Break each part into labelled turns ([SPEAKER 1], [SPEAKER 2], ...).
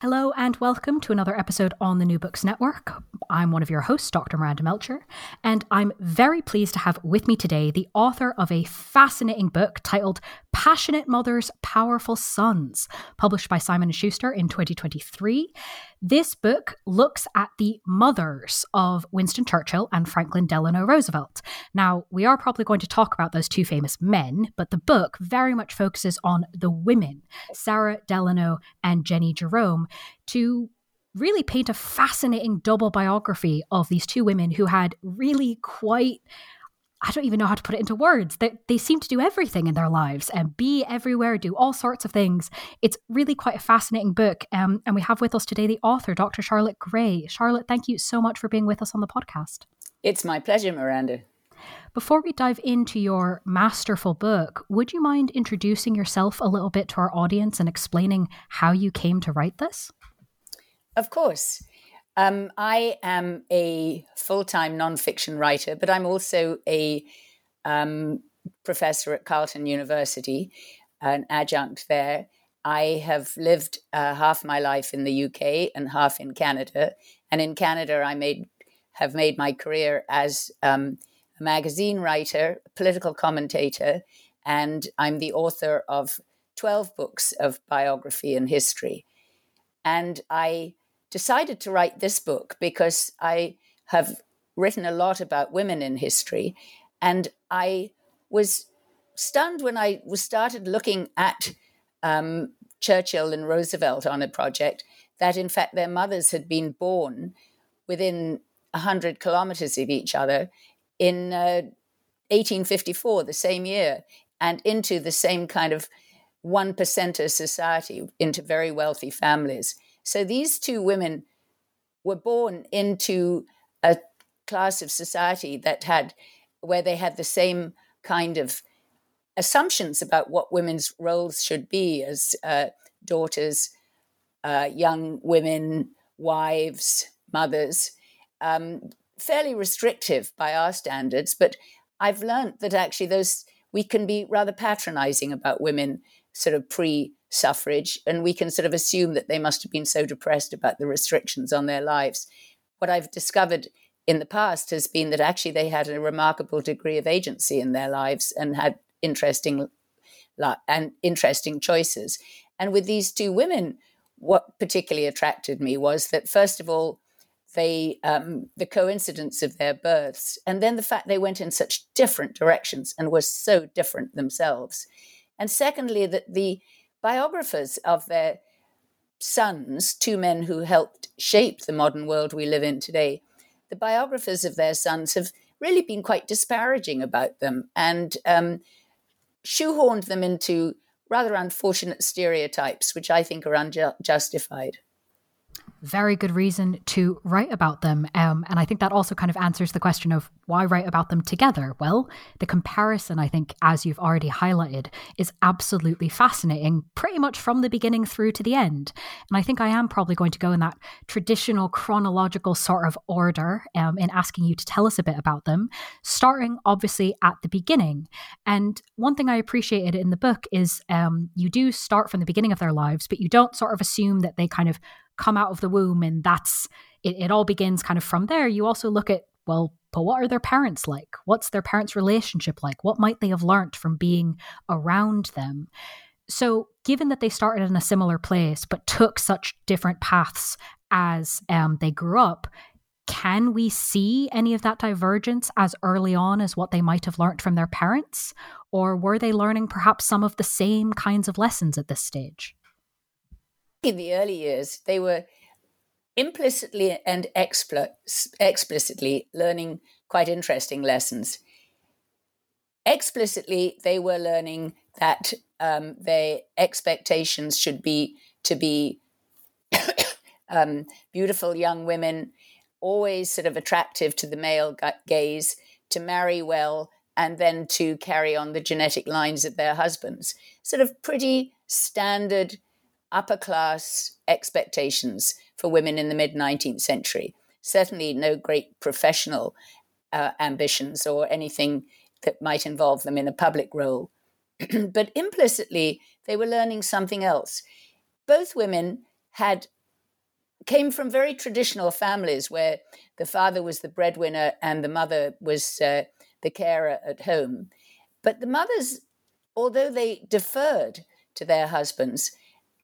[SPEAKER 1] Hello and welcome to another episode on the New Books Network. I'm one of your hosts, Dr. Miranda Melcher, and I'm very pleased to have with me today the author of a fascinating book titled Passionate Mothers, Powerful Sons, published by Simon & Schuster in 2023. This book looks at the mothers of Winston Churchill and Franklin Delano Roosevelt. Now, we are probably going to talk about those two famous men, but the book very much focuses on the women, Sara Delano and Jennie Jerome, to really paint a fascinating double biography of these two women who had really quite I don't even know how to put it into words. They, they seem to do everything in their lives and be everywhere, do all sorts of things. It's really quite a fascinating book. Um, and we have with us today the author, Dr. Charlotte Gray. Charlotte, thank you so much for being with us on the podcast.
[SPEAKER 2] It's my pleasure, Miranda.
[SPEAKER 1] Before we dive into your masterful book, would you mind introducing yourself a little bit to our audience and explaining how you came to write this?
[SPEAKER 2] Of course. Um, I am a full time nonfiction writer, but I'm also a um, professor at Carleton University, an adjunct there. I have lived uh, half my life in the UK and half in Canada. And in Canada, I made have made my career as um, a magazine writer, political commentator, and I'm the author of 12 books of biography and history. And I decided to write this book because I have written a lot about women in history. And I was stunned when I was started looking at um, Churchill and Roosevelt on a project that, in fact, their mothers had been born within 100 kilometers of each other in uh, 1854, the same year, and into the same kind of one percenter society, into very wealthy families. So these two women were born into a class of society that had, where they had the same kind of assumptions about what women's roles should be as uh, daughters, uh, young women, wives, mothers, um, fairly restrictive by our standards. But I've learned that actually those we can be rather patronizing about women sort of pre suffrage, and we can sort of assume that they must have been so depressed about the restrictions on their lives. What I've discovered in the past has been that actually they had a remarkable degree of agency in their lives and had interesting and interesting choices. And with these two women, what particularly attracted me was that first of all, they um, the coincidence of their births, and then the fact they went in such different directions and were so different themselves. And secondly, that the biographers of their sons, two men who helped shape the modern world we live in today, the biographers of their sons have really been quite disparaging about them and um, shoehorned them into rather unfortunate stereotypes, which I think are unjustified
[SPEAKER 1] very good reason to write about them. Um, and I think that also kind of answers the question of why write about them together? Well, the comparison, I think, as you've already highlighted, is absolutely fascinating, pretty much from the beginning through to the end. And I think I am probably going to go in that traditional chronological sort of order um, in asking you to tell us a bit about them, starting obviously at the beginning. And one thing I appreciated in the book is um, you do start from the beginning of their lives, but you don't sort of assume that they kind of come out of the womb and that's it, it all begins kind of from there. You also look at, well, but what are their parents like? What's their parents' relationship like? What might they have learned from being around them? So, given that they started in a similar place but took such different paths as um, they grew up, can we see any of that divergence as early on as what they might have learned from their parents? Or were they learning perhaps some of the same kinds of lessons at this stage?
[SPEAKER 2] In the early years, they were implicitly and explicitly learning quite interesting lessons. Explicitly, they were learning that um, their expectations should be to be um, beautiful young women, always sort of attractive to the male gaze, to marry well, and then to carry on the genetic lines of their husbands. Sort of pretty standard upper class expectations for women in the mid 19th century. Certainly, no great professional uh, ambitions or anything that might involve them in a public role. but implicitly, they were learning something else. Both women had came from very traditional families where the father was the breadwinner and the mother was uh, the carer at home. But the mothers, although they deferred to their husbands,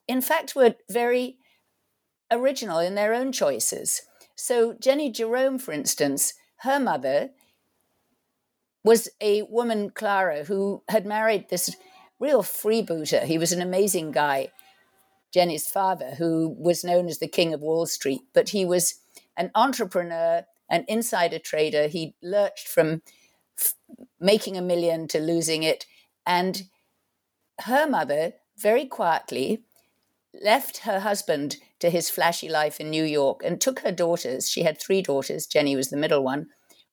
[SPEAKER 2] in fact were very original in their own choices. So, Jennie Jerome, for instance, her mother was a woman, Clara, who had married this real freebooter. He was an amazing guy, Jennie's father, who was known as the King of Wall Street, but he was an entrepreneur, an insider trader. He lurched from f- making a million to losing it. And her mother, very quietly, left her husband to his flashy life in New York and took her daughters, she had three daughters, Jennie was the middle one,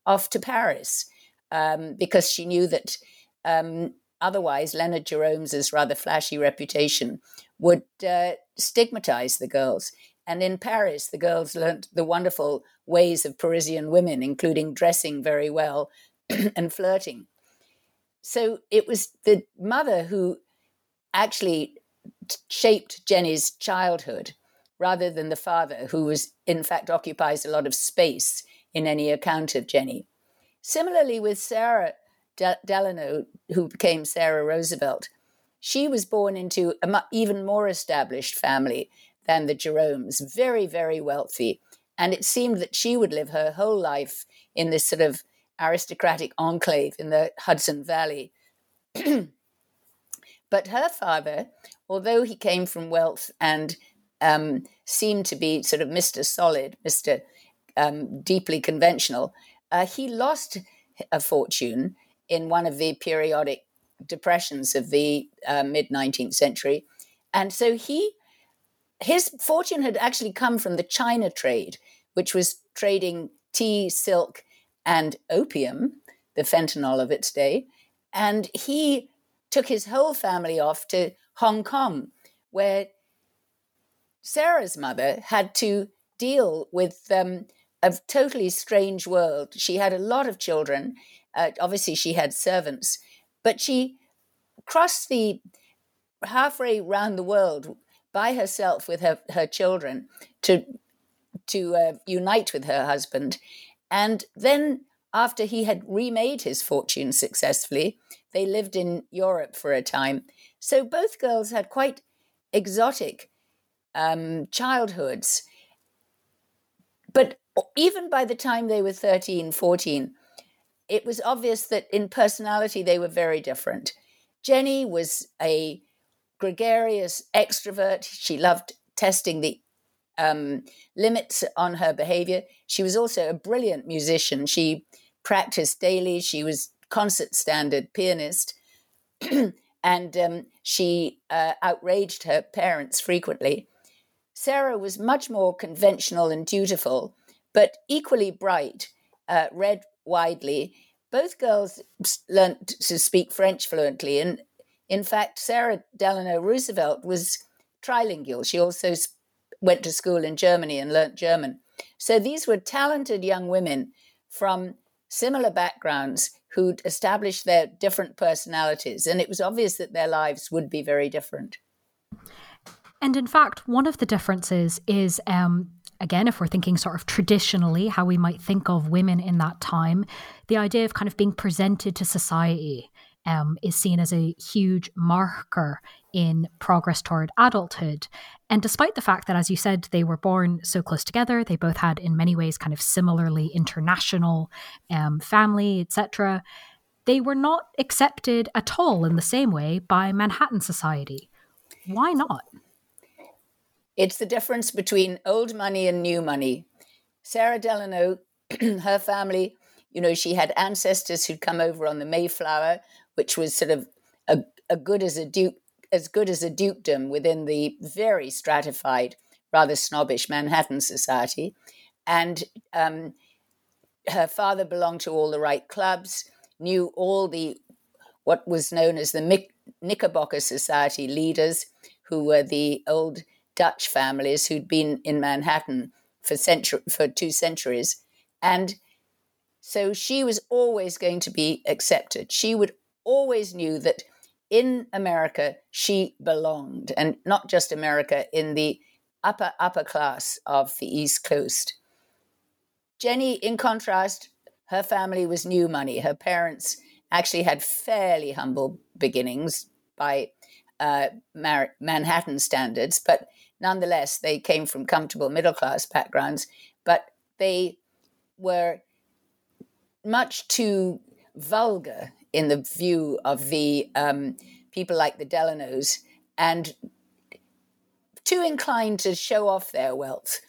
[SPEAKER 2] off to Paris um, because she knew that um, otherwise Leonard Jerome's rather flashy reputation would uh, stigmatize the girls. And in Paris, the girls learnt the wonderful ways of Parisian women, including dressing very well and flirting. So it was the mother who actually shaped Jennie's childhood rather than the father, who was in fact occupies a lot of space in any account of Jennie. Similarly, with Sara Delano, who became Sara Roosevelt, she was born into an even more established family than the Jeromes, very, very wealthy. And it seemed that she would live her whole life in this sort of aristocratic enclave in the Hudson Valley. but her father although he came from wealth and um, seemed to be sort of Mr. Solid, Mr. Um, deeply conventional, uh, he lost a fortune in one of the periodic depressions of the uh, mid 19th century. And so he, his fortune had actually come from the China trade, which was trading tea, silk, and opium, the fentanyl of its day. And he took his whole family off to Hong Kong, where Sara's mother had to deal with um, a totally strange world. She had a lot of children. Uh, obviously, she had servants, but she crossed the halfway round the world by herself with her, her children to to uh, unite with her husband. And then, after he had remade his fortune successfully, they lived in Europe for a time. So both girls had quite exotic um, childhoods. But even by the time they were 13, 14, it was obvious that in personality they were very different. Jennie was a gregarious extrovert. She loved testing the um, limits on her behavior. She was also a brilliant musician. She practiced daily. She was concert standard pianist. and um, she uh, outraged her parents frequently. Sara was much more conventional and dutiful, but equally bright, uh, read widely. Both girls learned to speak French fluently, and in fact, Sara Delano Roosevelt was trilingual. She also went to school in Germany and learnt German. So these were talented young women from similar backgrounds who'd established their different personalities. And it was obvious that their lives would be very different.
[SPEAKER 1] And in fact, one of the differences is um, again, if we're thinking sort of traditionally how we might think of women in that time, the idea of kind of being presented to society um, is seen as a huge marker in progress toward adulthood. And despite the fact that, as you said, they were born so close together, they both had, in many ways, kind of similarly international um, family, etc., they were not accepted at all in the same way by Manhattan society. Why not?
[SPEAKER 2] It's the difference between old money and new money. Sara Delano, her family, you know, she had ancestors who'd come over on the Mayflower which was sort of a, a good as a Duke as good as a dukedom within the very stratified, rather snobbish Manhattan society. And um, her father belonged to all the right clubs, knew all the what was known as the Knickerbocker Society leaders, who were the old Dutch families who'd been in Manhattan for century, for two centuries, and so she was always going to be accepted. She would always knew that in America she belonged, and not just America, in the upper upper class of the East Coast. Jennie, in contrast, her family was new money. Her parents actually had fairly humble beginnings by uh, Mar- Manhattan standards, but nonetheless, they came from comfortable middle class backgrounds. But they were much too vulgar in the view of the um, people like the Delanos and too inclined to show off their wealth.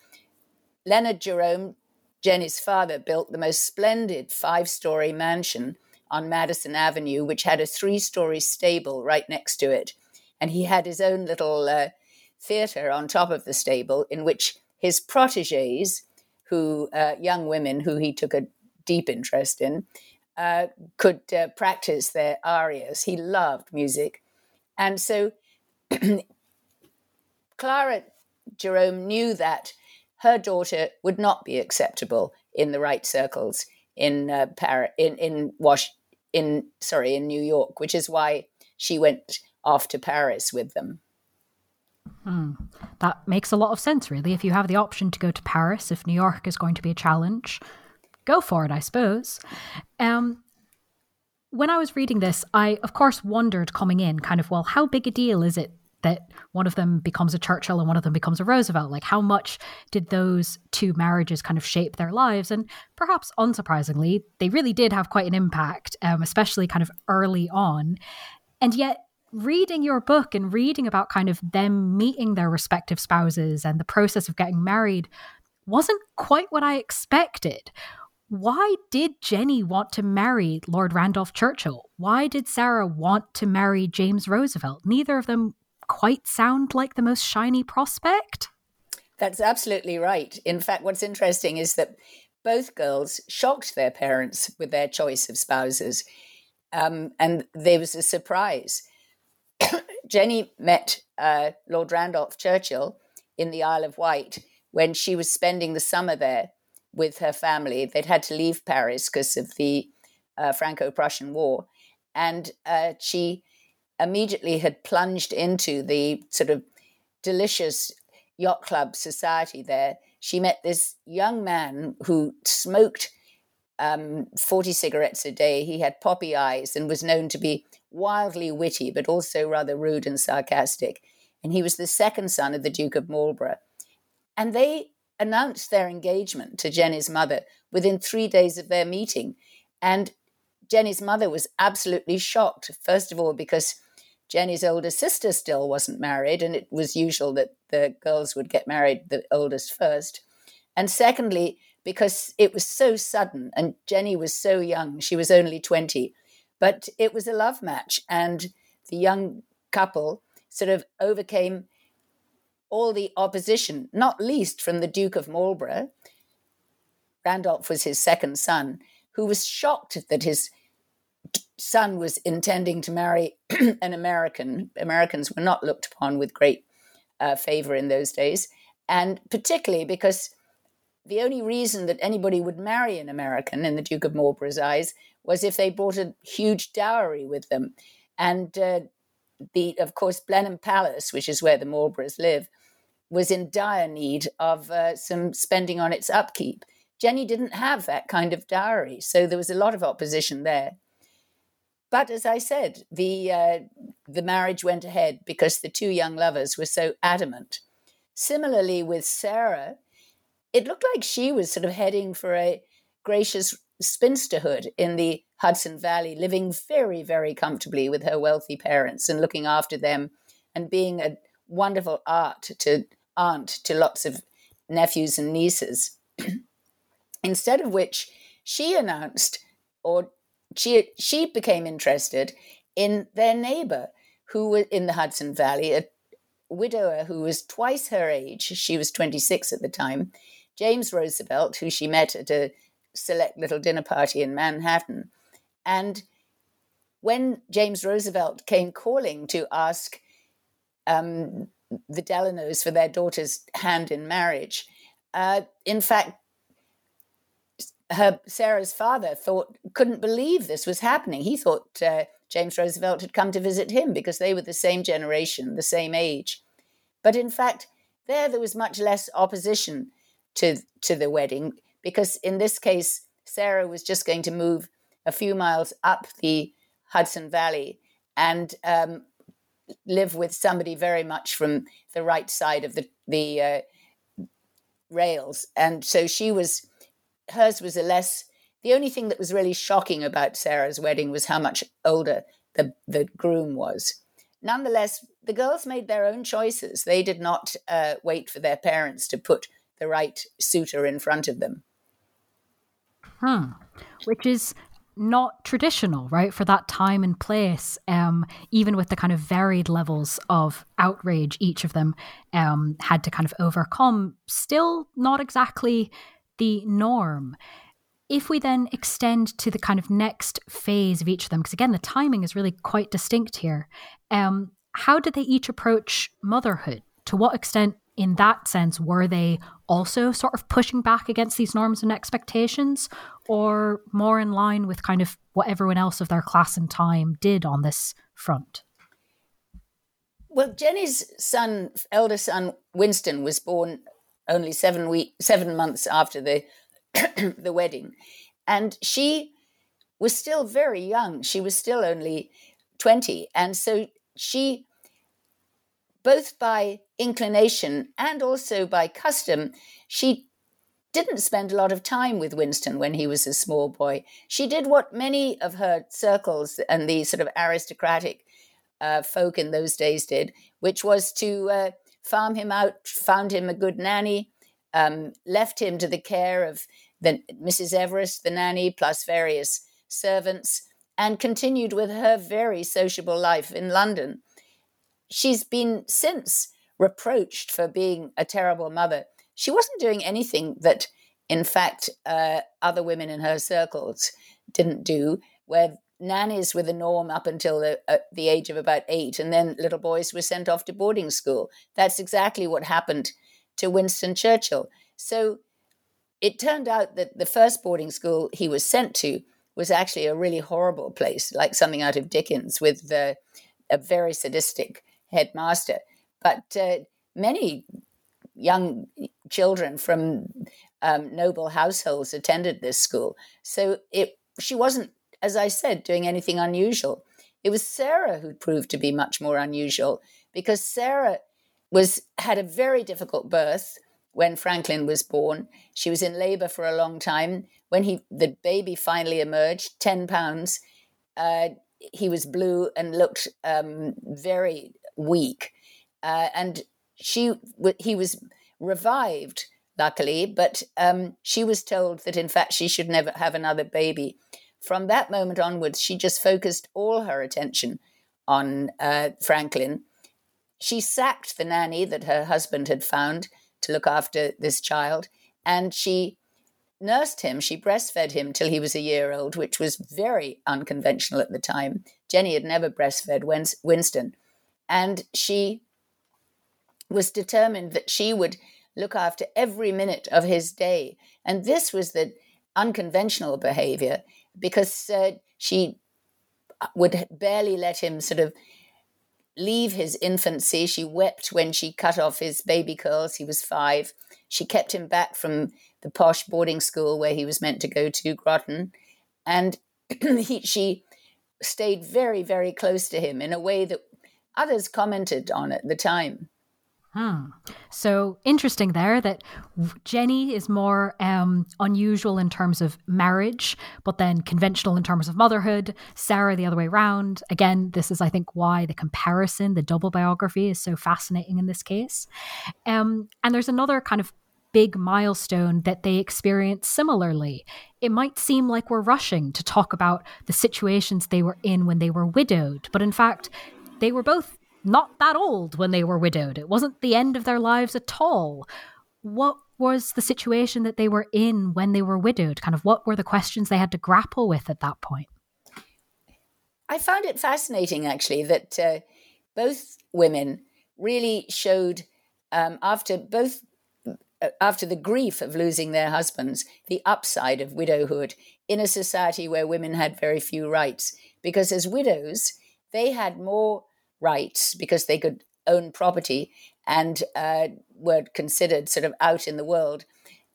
[SPEAKER 2] Leonard Jerome, Jennie's father, built the most splendid five story mansion on Madison Avenue, which had a three story stable right next to it. And he had his own little uh, theater on top of the stable in which his proteges, who uh, young women who he took a deep interest in, uh, could uh, practice their arias. He loved music. And so Clara Jerome knew that her daughter would not be acceptable in the right circles in uh, Paris, in in Wash, in sorry, in New York, which is why she went off to Paris with them.
[SPEAKER 1] Hmm. That makes a lot of sense, really. If you have the option to go to Paris, if New York is going to be a challenge, go for it, I suppose. Um, when I was reading this, I, of course, wondered coming in, kind of, well, how big a deal is it that one of them becomes a Churchill and one of them becomes a Roosevelt? Like, how much did those two marriages kind of shape their lives? And perhaps unsurprisingly, they really did have quite an impact, um, especially kind of early on. And yet, reading your book and reading about kind of them meeting their respective spouses and the process of getting married wasn't quite what I expected. Why did Jennie want to marry Lord Randolph Churchill? Why did Sara want to marry James Roosevelt? Neither of them quite sound like the most shiny prospect.
[SPEAKER 2] That's absolutely right. In fact, what's interesting is that both girls shocked their parents with their choice of spouses. Um, and there was a surprise. Jennie met uh, Lord Randolph Churchill in the Isle of Wight when she was spending the summer there with her family. They'd had to leave Paris because of the uh, Franco Prussian War. And uh, she immediately had plunged into the sort of delicious yacht club society there. She met this young man who smoked um, 40 cigarettes a day. He had poppy eyes and was known to be wildly witty, but also rather rude and sarcastic. And he was the second son of the Duke of Marlborough. And they announced their engagement to Jennie's mother within three days of their meeting. And Jennie's mother was absolutely shocked, first of all, because Jennie's older sister still wasn't married, and it was usual that the girls would get married, the oldest first. And secondly, because it was so sudden, and Jennie was so young, she was only 20, but it was a love match, and the young couple sort of overcame all the opposition, not least from the Duke of Marlborough. Randolph was his second son, who was shocked that his son was intending to marry an American. Americans were not looked upon with great uh, favor in those days, and particularly because the only reason that anybody would marry an American in the Duke of Marlborough's eyes was if they brought a huge dowry with them. And uh, the, of course, Blenheim Palace, which is where the Marlboroughs live, was in dire need of uh, some spending on its upkeep. Jennie didn't have that kind of dowry, so there was a lot of opposition there. But as I said, the uh, the marriage went ahead because the two young lovers were so adamant. Similarly, with Sara, it looked like she was sort of heading for a gracious spinsterhood in the Hudson Valley, living very, very comfortably with her wealthy parents and looking after them and being a wonderful art to aunt to lots of nephews and nieces. Instead of which, she announced, or she she became interested in their neighbor, who was in the Hudson Valley, a widower who was twice her age. She was 26 at the time. James Roosevelt, who she met at a select little dinner party in Manhattan. And when James Roosevelt came calling to ask um, the Delanos for their daughter's hand in marriage, uh, in fact, her Sara's father thought couldn't believe this was happening. He thought uh, James Roosevelt had come to visit him because they were the same generation, the same age. But in fact, there there was much less opposition to to the wedding because in this case, Sara was just going to move a few miles up the Hudson Valley and um, live with somebody very much from the right side of the the uh, rails, and so she was hers was a less. The only thing that was really shocking about Sara's wedding was how much older the the groom was. Nonetheless, the girls made their own choices. They did not uh, wait for their parents to put the right suitor in front of them.
[SPEAKER 1] Hmm. Which is not traditional, right, for that time and place, um, even with the kind of varied levels of outrage each of them um, had to kind of overcome, still not exactly the norm. If we then extend to the kind of next phase of each of them, because again, the timing is really quite distinct here, um, how did they each approach motherhood? To what extent, in that sense, were they also sort of pushing back against these norms and expectations, or more in line with kind of what everyone else of their class and time did on this front?
[SPEAKER 2] Well, Jennie's son, elder son Winston, was born only seven week, seven months after the the wedding, and she was still very young. She was still only twenty, and so she, both by inclination and also by custom, she didn't spend a lot of time with Winston when he was a small boy. She did what many of her circles and the sort of aristocratic uh, folk in those days did, which was to uh, farm him out, found him a good nanny, um, left him to the care of the Mrs. Everest, the nanny, plus various servants, and continued with her very sociable life in London. She's been since reproached for being a terrible mother. She wasn't doing anything that, in fact, uh, other women in her circles didn't do, where nannies were the norm up until the, uh, the age of about eight, and then little boys were sent off to boarding school. That's exactly what happened to Winston Churchill. So it turned out that the first boarding school he was sent to was actually a really horrible place, like something out of Dickens, with the, a very sadistic headmaster. But uh, many young children from um, noble households attended this school. So it she wasn't as I said, doing anything unusual. It was Sara who proved to be much more unusual because Sara was had a very difficult birth when Franklin was born. She was in labor for a long time. When he the baby finally emerged, ten pounds, uh, he was blue and looked um, very weak, uh, and she he was revived luckily, but um, she was told that in fact she should never have another baby from that moment onwards, she just focused all her attention on uh, Franklin. She sacked the nanny that her husband had found to look after this child, and she nursed him. She breastfed him till he was a year old, which was very unconventional at the time. Jennie had never breastfed Winston. And she was determined that she would look after every minute of his day. And this was the unconventional behavior because uh, she would barely let him sort of leave his infancy. She wept when she cut off his baby curls. He was five. She kept him back from the posh boarding school where he was meant to go to, Groton. And he, she stayed very, very close to him in a way that others commented on at the time.
[SPEAKER 1] Hmm. So interesting there that Jennie is more um, unusual in terms of marriage, but then conventional in terms of motherhood. Sara, the other way around. Again, this is, I think, why the comparison, the double biography, is so fascinating in this case. Um, and there's another kind of big milestone that they experience similarly. It might seem like we're rushing to talk about the situations they were in when they were widowed, but in fact, they were both not that old when they were widowed. It wasn't the end of their lives at all. What was the situation that they were in when they were widowed? Kind of what were the questions they had to grapple with at that point?
[SPEAKER 2] I found it fascinating, actually, that uh, both women really showed um, after both uh, after the grief of losing their husbands, the upside of widowhood in a society where women had very few rights. Because as widows, they had more rights because they could own property and uh, were considered sort of out in the world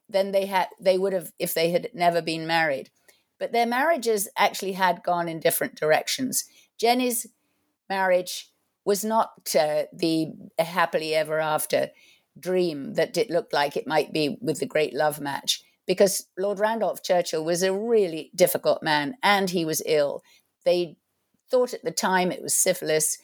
[SPEAKER 2] than they had they would have if they had never been married. But their marriages actually had gone in different directions. Jenny's marriage was not uh, the happily ever after dream that it looked like it might be with the great love match because Lord Randolph Churchill was a really difficult man and he was ill. They thought at the time it was syphilis.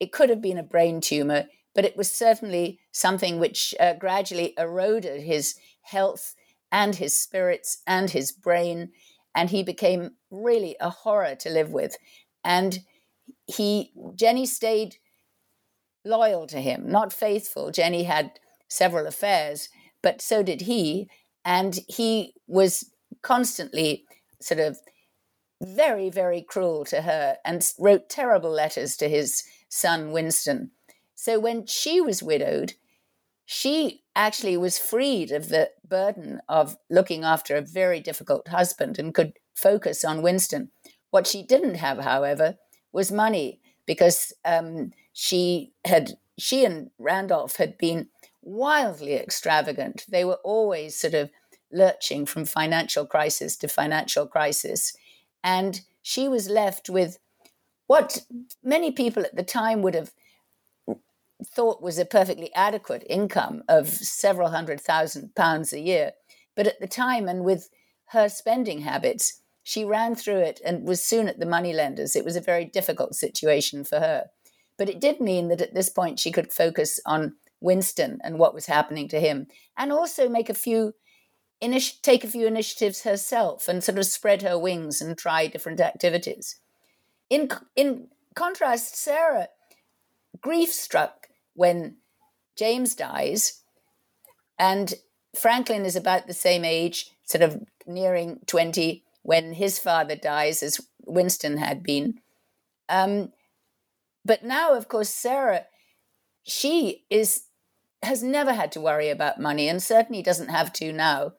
[SPEAKER 2] It could have been a brain tumor, but it was certainly something which uh, gradually eroded his health and his spirits and his brain. And he became really a horror to live with. And he, Jennie stayed loyal to him, not faithful. Jennie had several affairs, but so did he. And he was constantly sort of very, very cruel to her and wrote terrible letters to his son, Winston. So when she was widowed, she actually was freed of the burden of looking after a very difficult husband and could focus on Winston. What she didn't have, however, was money because um, she had she and Randolph had been wildly extravagant. They were always sort of lurching from financial crisis to financial crisis, and she was left with what many people at the time would have thought was a perfectly adequate income of several hundred thousand pounds a year. But at the time, and with her spending habits, she ran through it and was soon at the moneylenders. It was a very difficult situation for her. But it did mean that at this point she could focus on Winston and what was happening to him, and also make a few initi- take a few initiatives herself and sort of spread her wings and try different activities. In in contrast, Sara, grief struck when James dies, and Franklin is about the same age, sort of nearing twenty when his father dies, as Winston had been. Um, but now, of course, Sara, she is has never had to worry about money, and certainly doesn't have to now.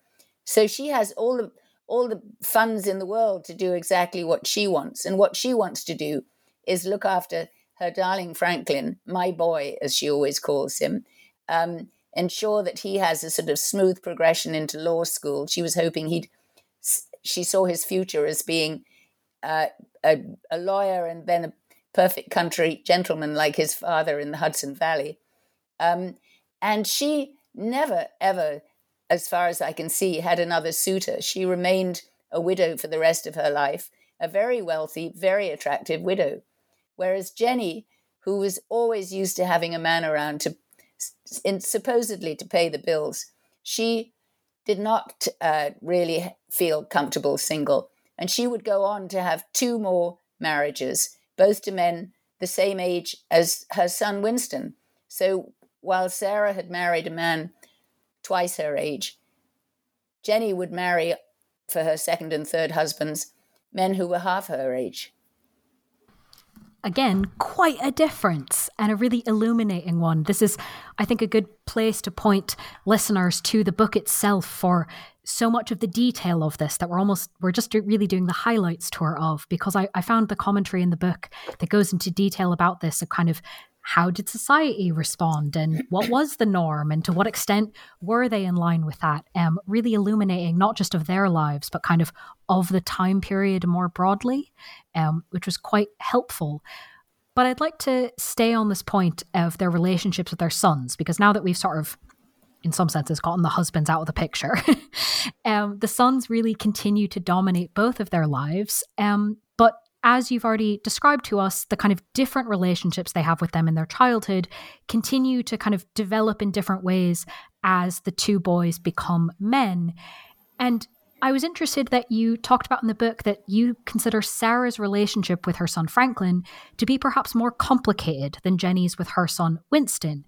[SPEAKER 2] So she has all the all the funds in the world to do exactly what she wants, and what she wants to do is look after her darling Franklin, my boy, as she always calls him. Um, ensure that he has a sort of smooth progression into law school. She was hoping he'd. She saw his future as being uh, a, a lawyer and then a perfect country gentleman like his father in the Hudson Valley. Um, and she never, ever, as far as I can see, had another suitor. She remained a widow for the rest of her life, a very wealthy, very attractive widow. Whereas Jennie, who was always used to having a man around to in, supposedly to pay the bills, she did not uh, really feel comfortable single. And she would go on to have two more marriages both to men the same age as her son Winston. So while Sara had married a man twice her age, Jennie would marry for her second and third husbands men who were half her age.
[SPEAKER 1] Again, quite a difference and a really illuminating one. This is, I think, a good place to point listeners to the book itself for so much of the detail of this that we're almost we're just really doing the highlights tour of because I, I found the commentary in the book that goes into detail about this a kind of how did society respond and what was the norm and to what extent were they in line with that um, really illuminating not just of their lives but kind of of the time period more broadly um, which was quite helpful but i'd like to stay on this point of their relationships with their sons because now that we've sort of in some senses, gotten the husbands out of the picture. um, the sons really continue to dominate both of their lives. Um, but as you've already described to us, the kind of different relationships they have with them in their childhood continue to kind of develop in different ways as the two boys become men. And I was interested that you talked about in the book that you consider Sara's relationship with her son Franklin to be perhaps more complicated than Jennie's with her son Winston.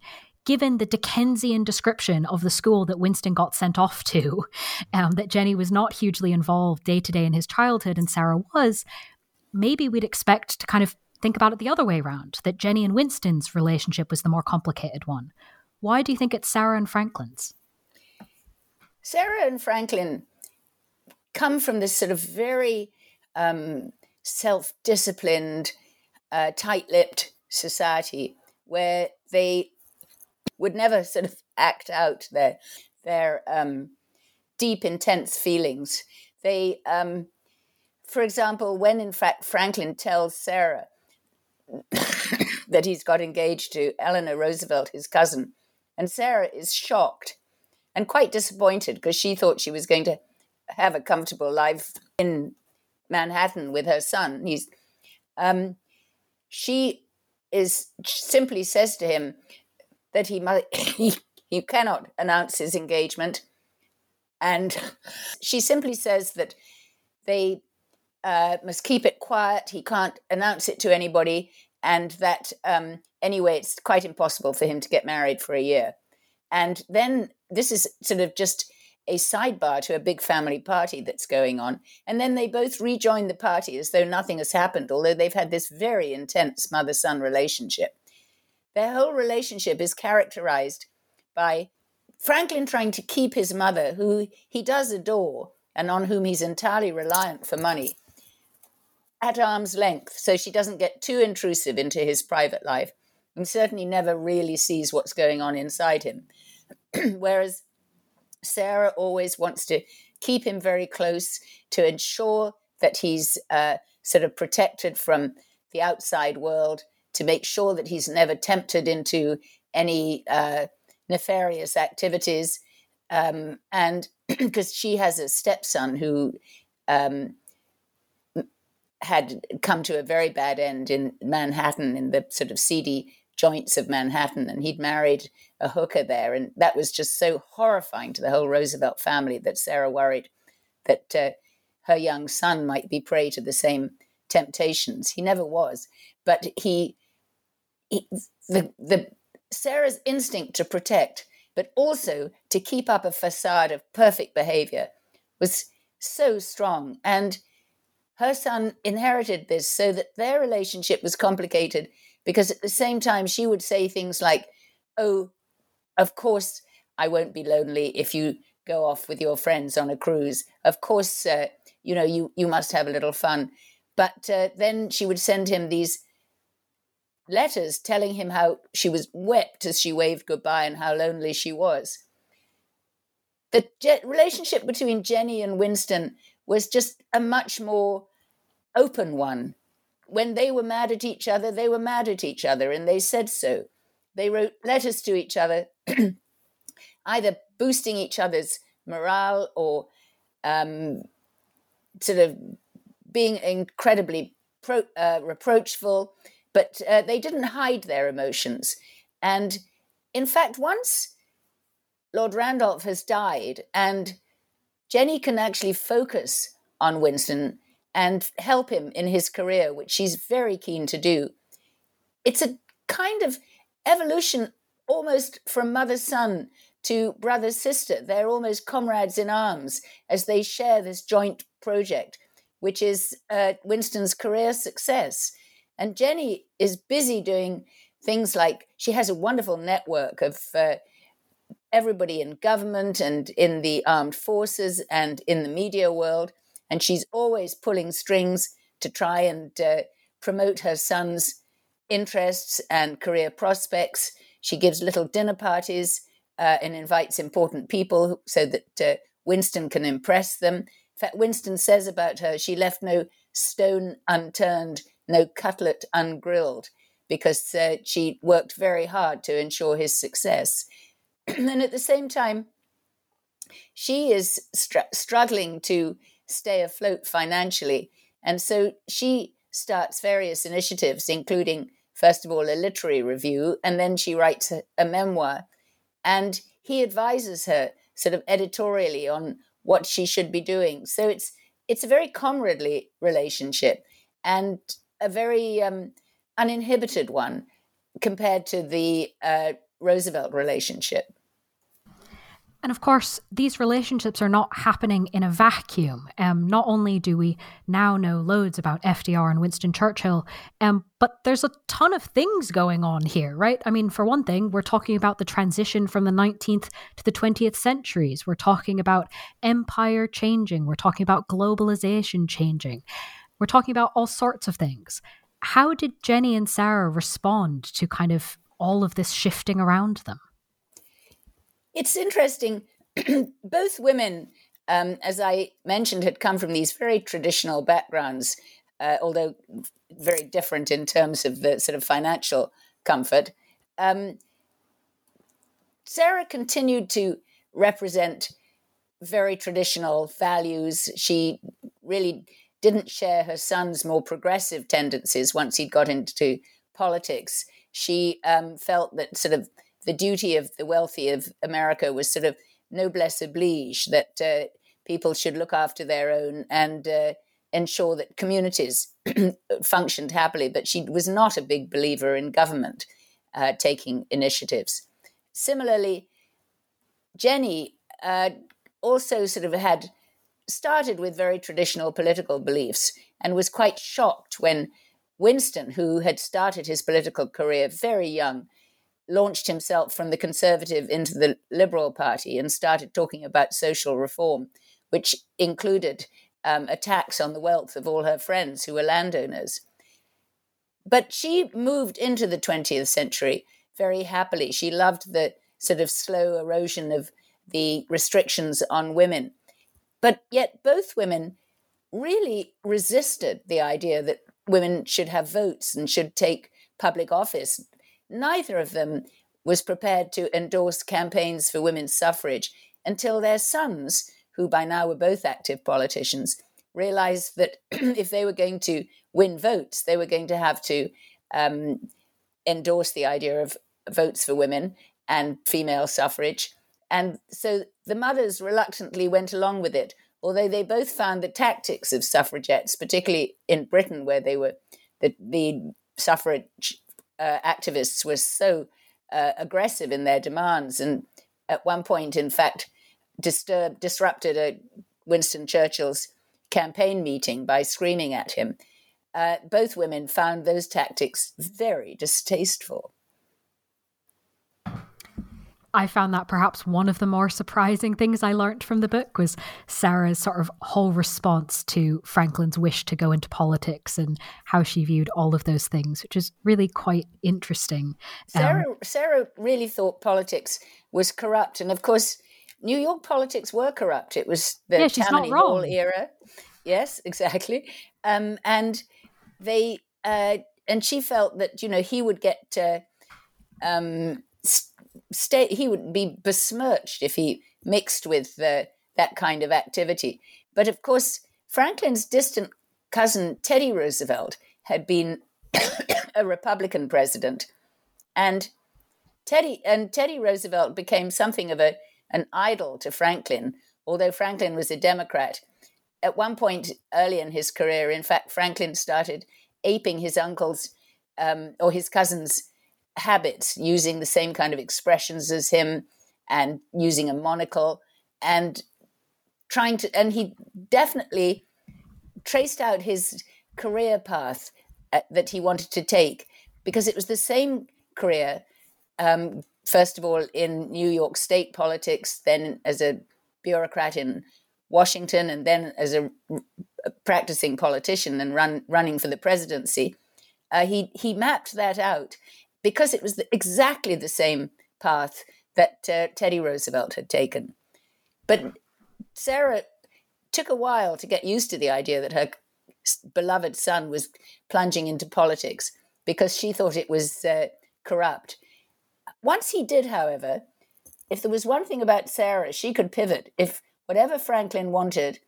[SPEAKER 1] Given the Dickensian description of the school that Winston got sent off to, um, that Jennie was not hugely involved day to day in his childhood and Sara was, maybe we'd expect to kind of think about it the other way around that Jennie and Winston's relationship was the more complicated one. Why do you think it's Sara and Franklin's?
[SPEAKER 2] Sara and Franklin come from this sort of very um, self disciplined, uh, tight lipped society where they would never sort of act out their, their um, deep, intense feelings. They, um, for example, when in fact Franklin tells Sara that he's got engaged to Eleanor Roosevelt, his cousin, and Sara is shocked and quite disappointed because she thought she was going to have a comfortable life in Manhattan with her son. He's, um, she is simply says to him that he might he, he cannot announce his engagement, and she simply says that they uh, must keep it quiet. He can't announce it to anybody, and that um, anyway, it's quite impossible for him to get married for a year. And then this is sort of just a sidebar to a big family party that's going on. And then they both rejoin the party as though nothing has happened, although they've had this very intense mother son relationship. Their whole relationship is characterized by Franklin trying to keep his mother, who he does adore and on whom he's entirely reliant for money, at arm's length so she doesn't get too intrusive into his private life and certainly never really sees what's going on inside him. Whereas Sarah always wants to keep him very close to ensure that he's uh, sort of protected from the outside world, to make sure that he's never tempted into any uh, nefarious activities. Um, and because she has a stepson who um, had come to a very bad end in Manhattan, in the sort of seedy joints of Manhattan, and he'd married a hooker there. And that was just so horrifying to the whole Roosevelt family that Sara worried that uh, her young son might be prey to the same temptations. He never was, but he, he the the Sara's instinct to protect, but also to keep up a facade of perfect behavior, was so strong. And her son inherited this so that their relationship was complicated because at the same time she would say things like, "Oh, of course I won't be lonely if you go off with your friends on a cruise. Of course, uh, you know you you must have a little fun." But uh, then she would send him these letters telling him how she was wept as she waved goodbye and how lonely she was. The je- relationship between Jennie and Winston was just a much more open one when they were mad at each other, they were mad at each other, and they said so. They wrote letters to each other, either boosting each other's morale or um, sort of being incredibly pro, uh, reproachful, but uh, they didn't hide their emotions. And in fact, once Lord Randolph has died and Jennie can actually focus on Winston and help him in his career, which she's very keen to do. It's a kind of evolution almost from mother son to brother sister. They're almost comrades in arms as they share this joint project, which is uh, Winston's career success. And Jennie is busy doing things like she has a wonderful network of uh, everybody in government and in the armed forces and in the media world and she's always pulling strings to try and uh, promote her son's interests and career prospects. She gives little dinner parties uh, and invites important people so that uh, Winston can impress them. In fact, Winston says about her, she left no stone unturned, no cutlet ungrilled, because uh, she worked very hard to ensure his success. and at the same time, she is str- struggling to stay afloat financially. And so she starts various initiatives, including, first of all, a literary review, and then she writes a, a memoir. And he advises her sort of editorially on what she should be doing. So it's it's a very comradely relationship and a very um, uninhibited one compared to the uh, Roosevelt relationship.
[SPEAKER 1] And of course, these relationships are not happening in a vacuum. Um, not only do we now know loads about FDR and Winston Churchill, um, but there's a ton of things going on here, right? I mean, for one thing, we're talking about the transition from the 19th to the 20th centuries. We're talking about empire changing. We're talking about globalization changing. We're talking about all sorts of things. How did Jennie and Sara respond to kind of all of this shifting around them?
[SPEAKER 2] It's interesting. Both women, um, as I mentioned, had come from these very traditional backgrounds, uh, although very different in terms of the sort of financial comfort. Um, Sara continued to represent very traditional values. She really didn't share her son's more progressive tendencies once he'd got into politics. She um, felt that sort of the duty of the wealthy of America was sort of noblesse oblige, that uh, people should look after their own and uh, ensure that communities functioned happily. But she was not a big believer in government uh, taking initiatives. Similarly, Jennie uh, also sort of had started with very traditional political beliefs and was quite shocked when Winston, who had started his political career very young, launched himself from the conservative into the Liberal Party and started talking about social reform, which included um, attacks on the wealth of all her friends who were landowners. But she moved into the 20th century very happily. She loved the sort of slow erosion of the restrictions on women. But yet, both women really resisted the idea that women should have votes and should take public office neither of them was prepared to endorse campaigns for women's suffrage until their sons, who by now were both active politicians, realized that if they were going to win votes, they were going to have to um, endorse the idea of votes for women and female suffrage. And so the mothers reluctantly went along with it, although they both found the tactics of suffragettes, particularly in Britain, where they were the, the suffrage uh, activists were so uh, aggressive in their demands, and at one point, in fact, disturbed, disrupted a Winston Churchill's campaign meeting by screaming at him. Uh, both women found those tactics very distasteful.
[SPEAKER 1] I found that perhaps one of the more surprising things I learned from the book was Sara's sort of whole response to Franklin's wish to go into politics and how she viewed all of those things, which is really quite interesting.
[SPEAKER 2] Sara, um, Sara really thought politics was corrupt, and of course, New York politics were corrupt. It was the
[SPEAKER 1] yeah,
[SPEAKER 2] Tammany Hall era. Yes, exactly, um, and they uh, and she felt that you know he would get. Uh, um, stay he would be besmirched if he mixed with that kind of activity. But of course franklin's distant cousin teddy roosevelt had been a republican president. And teddy and teddy roosevelt became something of a an idol to franklin although franklin was a democrat. At one point early in his career in fact franklin started aping his uncle's um, or his cousin's habits, using the same kind of expressions as him and using a monocle and trying to, and he definitely traced out his career path uh, that he wanted to take because it was the same career, um, first of all, in New York state politics, then as a bureaucrat in Washington, and then as a, a practicing politician and run, running for the presidency. Uh, he he mapped that out, because it was the, exactly the same path that uh, Teddy Roosevelt had taken. But Sara took a while to get used to the idea that her beloved son was plunging into politics because she thought it was uh, corrupt. Once he did, however, if there was one thing about Sara, she could pivot. If whatever Franklin wanted,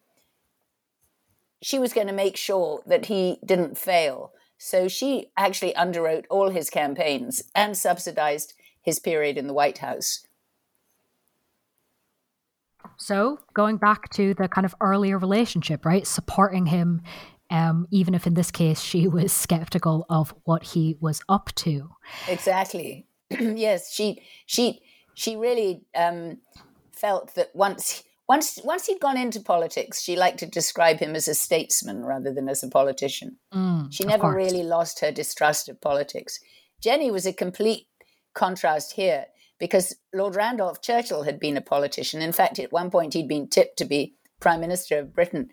[SPEAKER 2] she was going to make sure that he didn't fail. So she actually underwrote all his campaigns and subsidized his period in the White House.
[SPEAKER 1] So, going back to the kind of earlier relationship, right? Supporting him, um, even if in this case she was skeptical of what he was up to.
[SPEAKER 2] Exactly. yes, she she she really um, felt that once once once he'd gone into politics, she liked to describe him as a statesman rather than as a politician.
[SPEAKER 1] Mm,
[SPEAKER 2] she never really lost her distrust of politics. Jennie was a complete contrast here because Lord Randolph Churchill had been a politician. In fact, at one point, he'd been tipped to be Prime Minister of Britain,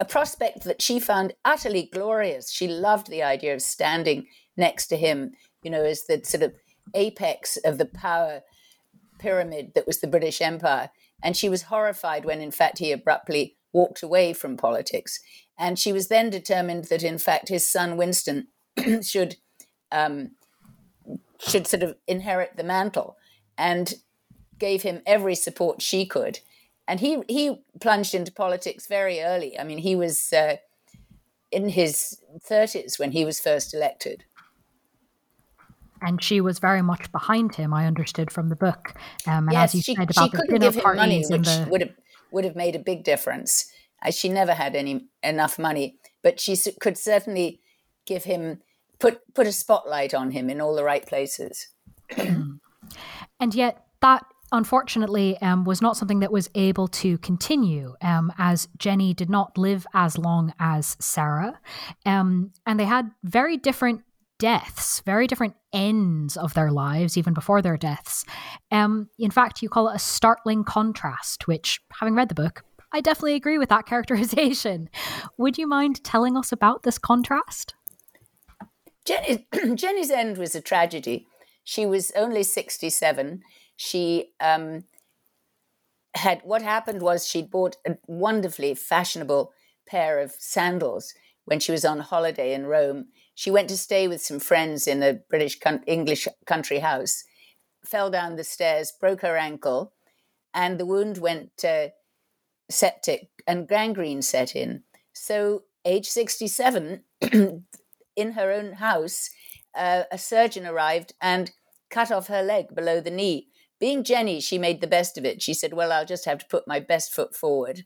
[SPEAKER 2] a prospect that she found utterly glorious. She loved the idea of standing next to him, you know, as the sort of apex of the power pyramid that was the British Empire. And she was horrified when, in fact, he abruptly walked away from politics. And she was then determined that, in fact, his son Winston should um, should sort of inherit the mantle and gave him every support she could. And he he plunged into politics very early. I mean, he was uh, in his thirties when he was first elected.
[SPEAKER 1] And she was very much behind him. I understood from the book.
[SPEAKER 2] Um, and yes, as you she, said about she couldn't give him money, which the... would have would have made a big difference. As she never had any enough money, but she could certainly give him put put a spotlight on him in all the right places.
[SPEAKER 1] And yet, that unfortunately um, was not something that was able to continue um, as Jennie did not live as long as Sara. Um, and they had very different deaths, very different ends of their lives, even before their deaths. Um, in fact, you call it a startling contrast, which, having read the book, I definitely agree with that characterization. Would you mind telling us about this contrast?
[SPEAKER 2] Jennie, Jennie's end was a tragedy. She was only 67. She um, had, what happened was she'd bought a wonderfully fashionable pair of sandals when she was on holiday in Rome. She went to stay with some friends in a British English country house, fell down the stairs, broke her ankle, and the wound went uh, septic and gangrene set in. So, age 67, in her own house, uh, a surgeon arrived and cut off her leg below the knee. Being Jennie, she made the best of it. She said, Well, I'll just have to put my best foot forward.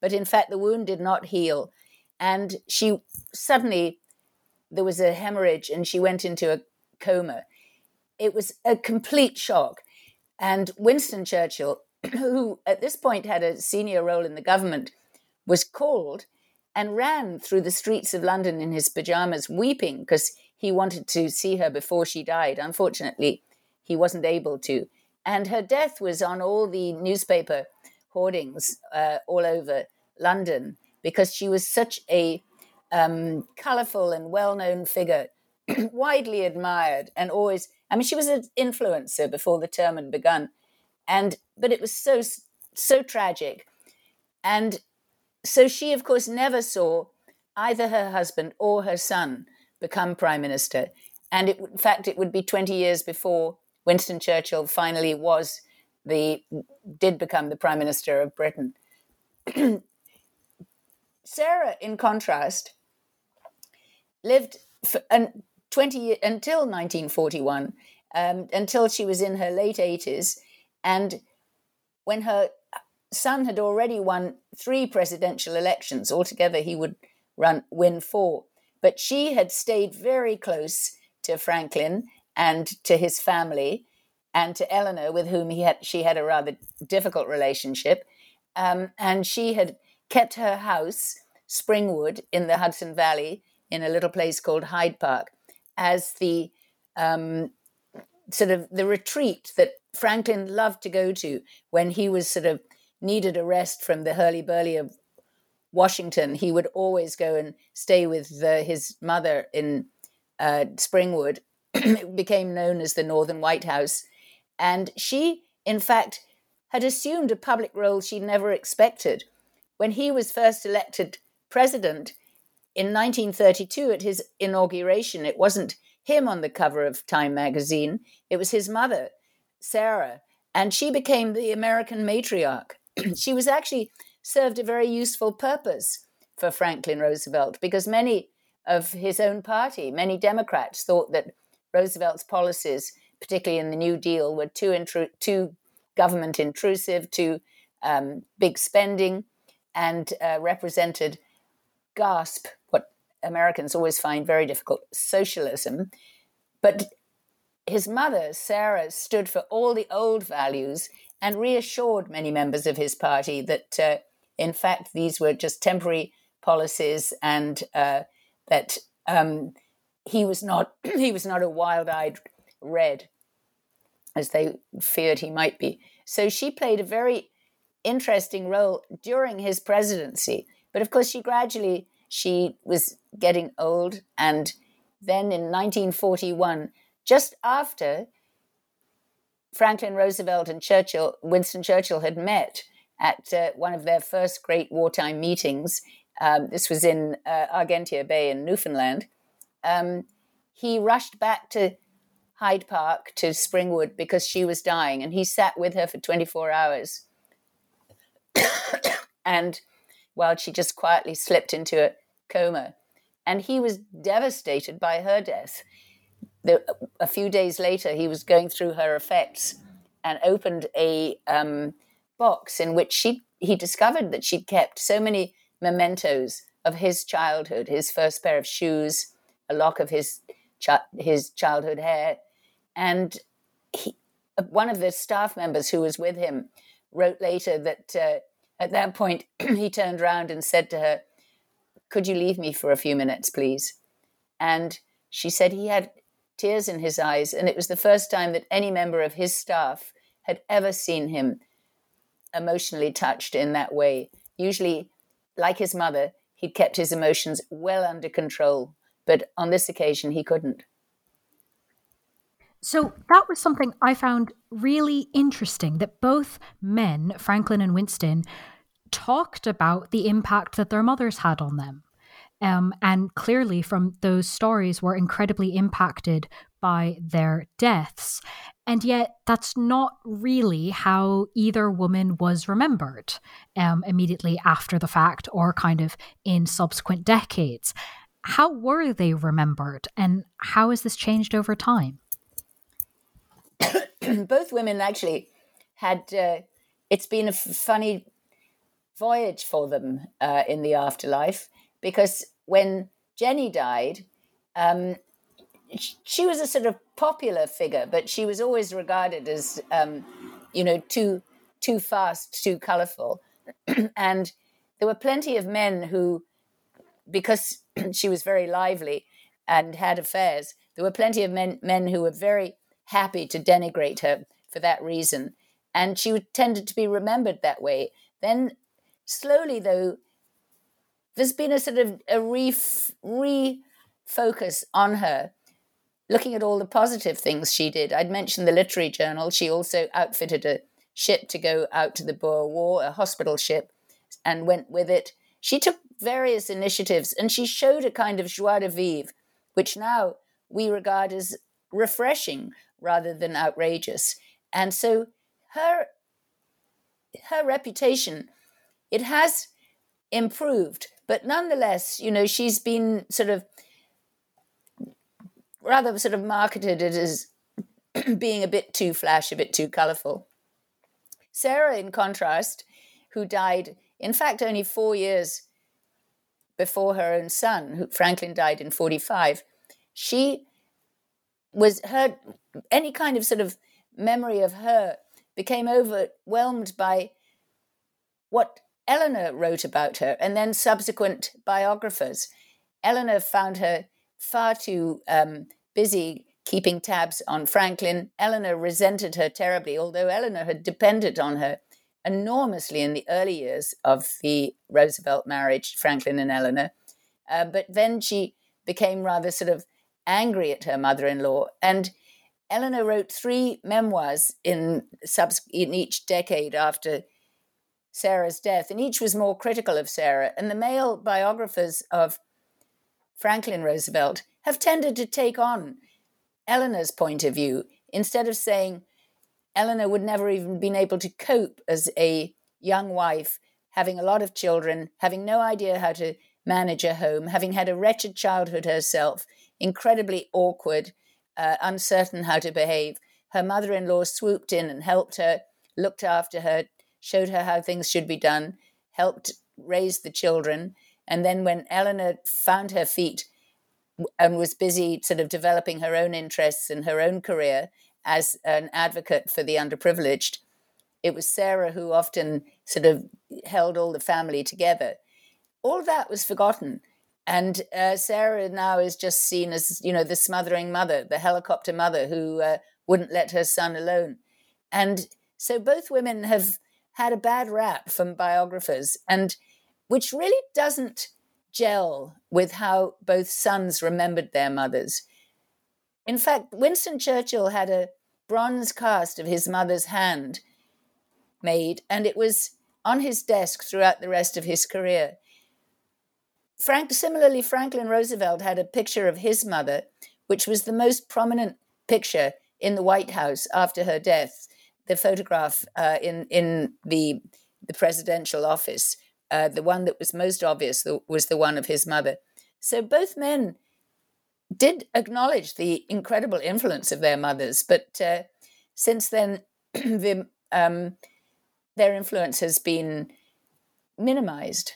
[SPEAKER 2] But in fact, the wound did not heal. And she suddenly, there was a hemorrhage and she went into a coma. It was a complete shock. And Winston Churchill, who at this point had a senior role in the government, was called and ran through the streets of London in his pajamas, weeping because he wanted to see her before she died. Unfortunately, he wasn't able to. And her death was on all the newspaper hoardings uh, all over London because she was such a um, colorful and well known figure, widely admired, and always, I mean, she was an influencer before the term had begun. And, but it was so, so tragic. And so she, of course, never saw either her husband or her son become prime minister. And it, in fact, it would be 20 years before Winston Churchill finally was the did become the prime minister of Britain. Sara, in contrast, lived for, 20 until 1941, um, until she was in her late 80s, and when her son had already won three presidential elections altogether, he would run win four. But she had stayed very close to Franklin and to his family and to Eleanor, with whom he had she had a rather difficult relationship. Um, and she had kept her house, Springwood, in the Hudson Valley, in a little place called Hyde Park, as the um, sort of the retreat that Franklin loved to go to when he was sort of needed a rest from the hurly burly of Washington, he would always go and stay with his mother in uh, Springwood. it became known as the Northern White House. And she, in fact, had assumed a public role she never expected. When he was first elected president in 1932 at his inauguration, it wasn't him on the cover of Time magazine, it was his mother, Sara. And she became the American matriarch. she was actually served a very useful purpose for Franklin Roosevelt because many of his own party, many Democrats, thought that Roosevelt's policies, particularly in the New Deal, were too intru- too government intrusive, too um, big spending, and uh, represented gasp what Americans always find very difficult socialism. But his mother, Sara, stood for all the old values and reassured many members of his party that, uh, in fact, these were just temporary policies and uh, that um, he was not he was not a wild-eyed red as they feared he might be. So she played a very interesting role during his presidency. But of course, she gradually she was getting old, and then in 1941, just after Franklin Roosevelt and Churchill, Winston Churchill had met at uh, one of their first great wartime meetings. Um, this was in uh, Argentia Bay in Newfoundland. Um, he rushed back to Hyde Park to Springwood because she was dying, and he sat with her for 24 hours. and while she just quietly slipped into a coma. And he was devastated by her death. The, a few days later, he was going through her effects and opened a um, box in which she, he discovered that she'd kept so many mementos of his childhood his first pair of shoes, a lock of his, his childhood hair. And he, one of the staff members who was with him wrote later that uh, at that point he turned around and said to her, Could you leave me for a few minutes, please? And she said he had tears in his eyes, and it was the first time that any member of his staff had ever seen him emotionally touched in that way. Usually, like his mother, he'd kept his emotions well under control, but on this occasion, he couldn't.
[SPEAKER 1] So that was something I found really interesting that both men, Franklin and Winston, talked about the impact that their mothers had on them. Um, and clearly, from those stories, were incredibly impacted by their deaths. And yet, that's not really how either woman was remembered um, immediately after the fact or kind of in subsequent decades. How were they remembered, and how has this changed over time?
[SPEAKER 2] Both women actually had, uh, it's been a f- funny voyage for them uh, in the afterlife because when Jennie died, um, she was a sort of popular figure, but she was always regarded as, um, you know, too too fast, too colourful, and there were plenty of men who, because she was very lively and had affairs, there were plenty of men men who were very happy to denigrate her for that reason, and she tended to be remembered that way. Then slowly, though, there's been a sort of a refocus on her, looking at all the positive things she did. I'd mentioned the Literary Journal. She also outfitted a ship to go out to the Boer War, a hospital ship, and went with it. She took various initiatives and she showed a kind of joie de vivre, which now we regard as refreshing rather than outrageous. And so her her reputation it has improved, but nonetheless, you know, she's been sort of rather sort of marketed it as being a bit too flash, a bit too colorful. Sara, in contrast, who died, in fact, only four years before her own son, who Franklin died in 45, she was her, any kind of sort of memory of her became overwhelmed by what Eleanor wrote about her, and then subsequent biographers. Eleanor found her far too um, busy keeping tabs on Franklin. Eleanor resented her terribly, although Eleanor had depended on her enormously in the early years of the Roosevelt marriage, Franklin and Eleanor. Uh, but then she became rather sort of angry at her mother in law. And Eleanor wrote three memoirs in, in each decade after Sara's death, and each was more critical of Sara. And the male biographers of Franklin Roosevelt have tended to take on Eleanor's point of view instead of saying Eleanor would never even been able to cope as a young wife, having a lot of children, having no idea how to manage a home, having had a wretched childhood herself, incredibly awkward, uh, uncertain how to behave. Her mother in law swooped in and helped her, looked after her, showed her how things should be done, helped raise the children. And then when Eleanor found her feet and was busy sort of developing her own interests and her own career as an advocate for the underprivileged, it was Sara who often sort of held all the family together. All that was forgotten. And uh, Sara now is just seen as, you know, the smothering mother, the helicopter mother who uh, wouldn't let her son alone. And so both women have had a bad rap from biographers, and which really doesn't gel with how both sons remembered their mothers. In fact, Winston Churchill had a bronze cast of his mother's hand made, and it was on his desk throughout the rest of his career. Frank, similarly, Franklin Roosevelt had a picture of his mother, which was the most prominent picture in the White House after her death. The photograph uh, in in the the presidential office, uh, the one that was most obvious was the one of his mother. So both men did acknowledge the incredible influence of their mothers, but uh, since then, the, um, their influence has been minimized.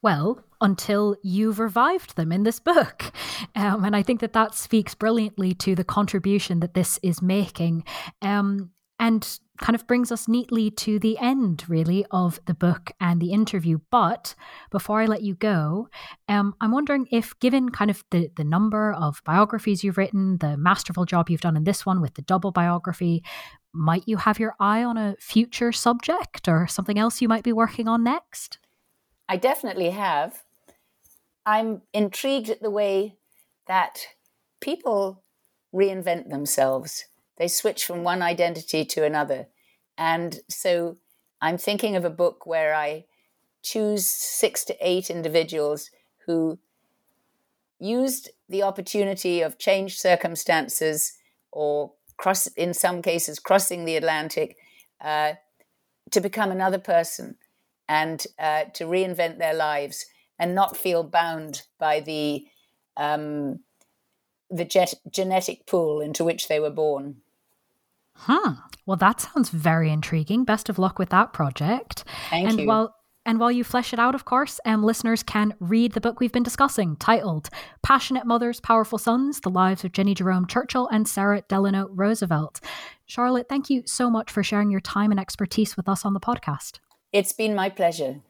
[SPEAKER 1] Well, until you've revived them in this book. Um, and I think that that speaks brilliantly to the contribution that this is making. Um, and kind of brings us neatly to the end, really, of the book and the interview. But before I let you go, um, I'm wondering if, given kind of the, the number of biographies you've written, the masterful job you've done in this one with the double biography, might you have your eye on a future subject or something else you might be working on next?
[SPEAKER 2] I definitely have. I'm intrigued at the way that people reinvent themselves. They switch from one identity to another. And so I'm thinking of a book where I choose six to eight individuals who used the opportunity of changed circumstances or cross in some cases crossing the Atlantic uh, to become another person and uh, to reinvent their lives and not feel bound by the um, the jet- genetic pool into which they were born.
[SPEAKER 1] Huh. Well, that sounds very intriguing. Best of luck with that project.
[SPEAKER 2] Thank
[SPEAKER 1] and
[SPEAKER 2] you.
[SPEAKER 1] While and while you flesh it out, of course, um, listeners can read the book we've been discussing, titled Passionate Mothers, Powerful Sons The Lives of Jennie Jerome Churchill and Sara Delano Roosevelt. Charlotte, thank you so much for sharing your time and expertise with us on the podcast.
[SPEAKER 2] It's been my pleasure.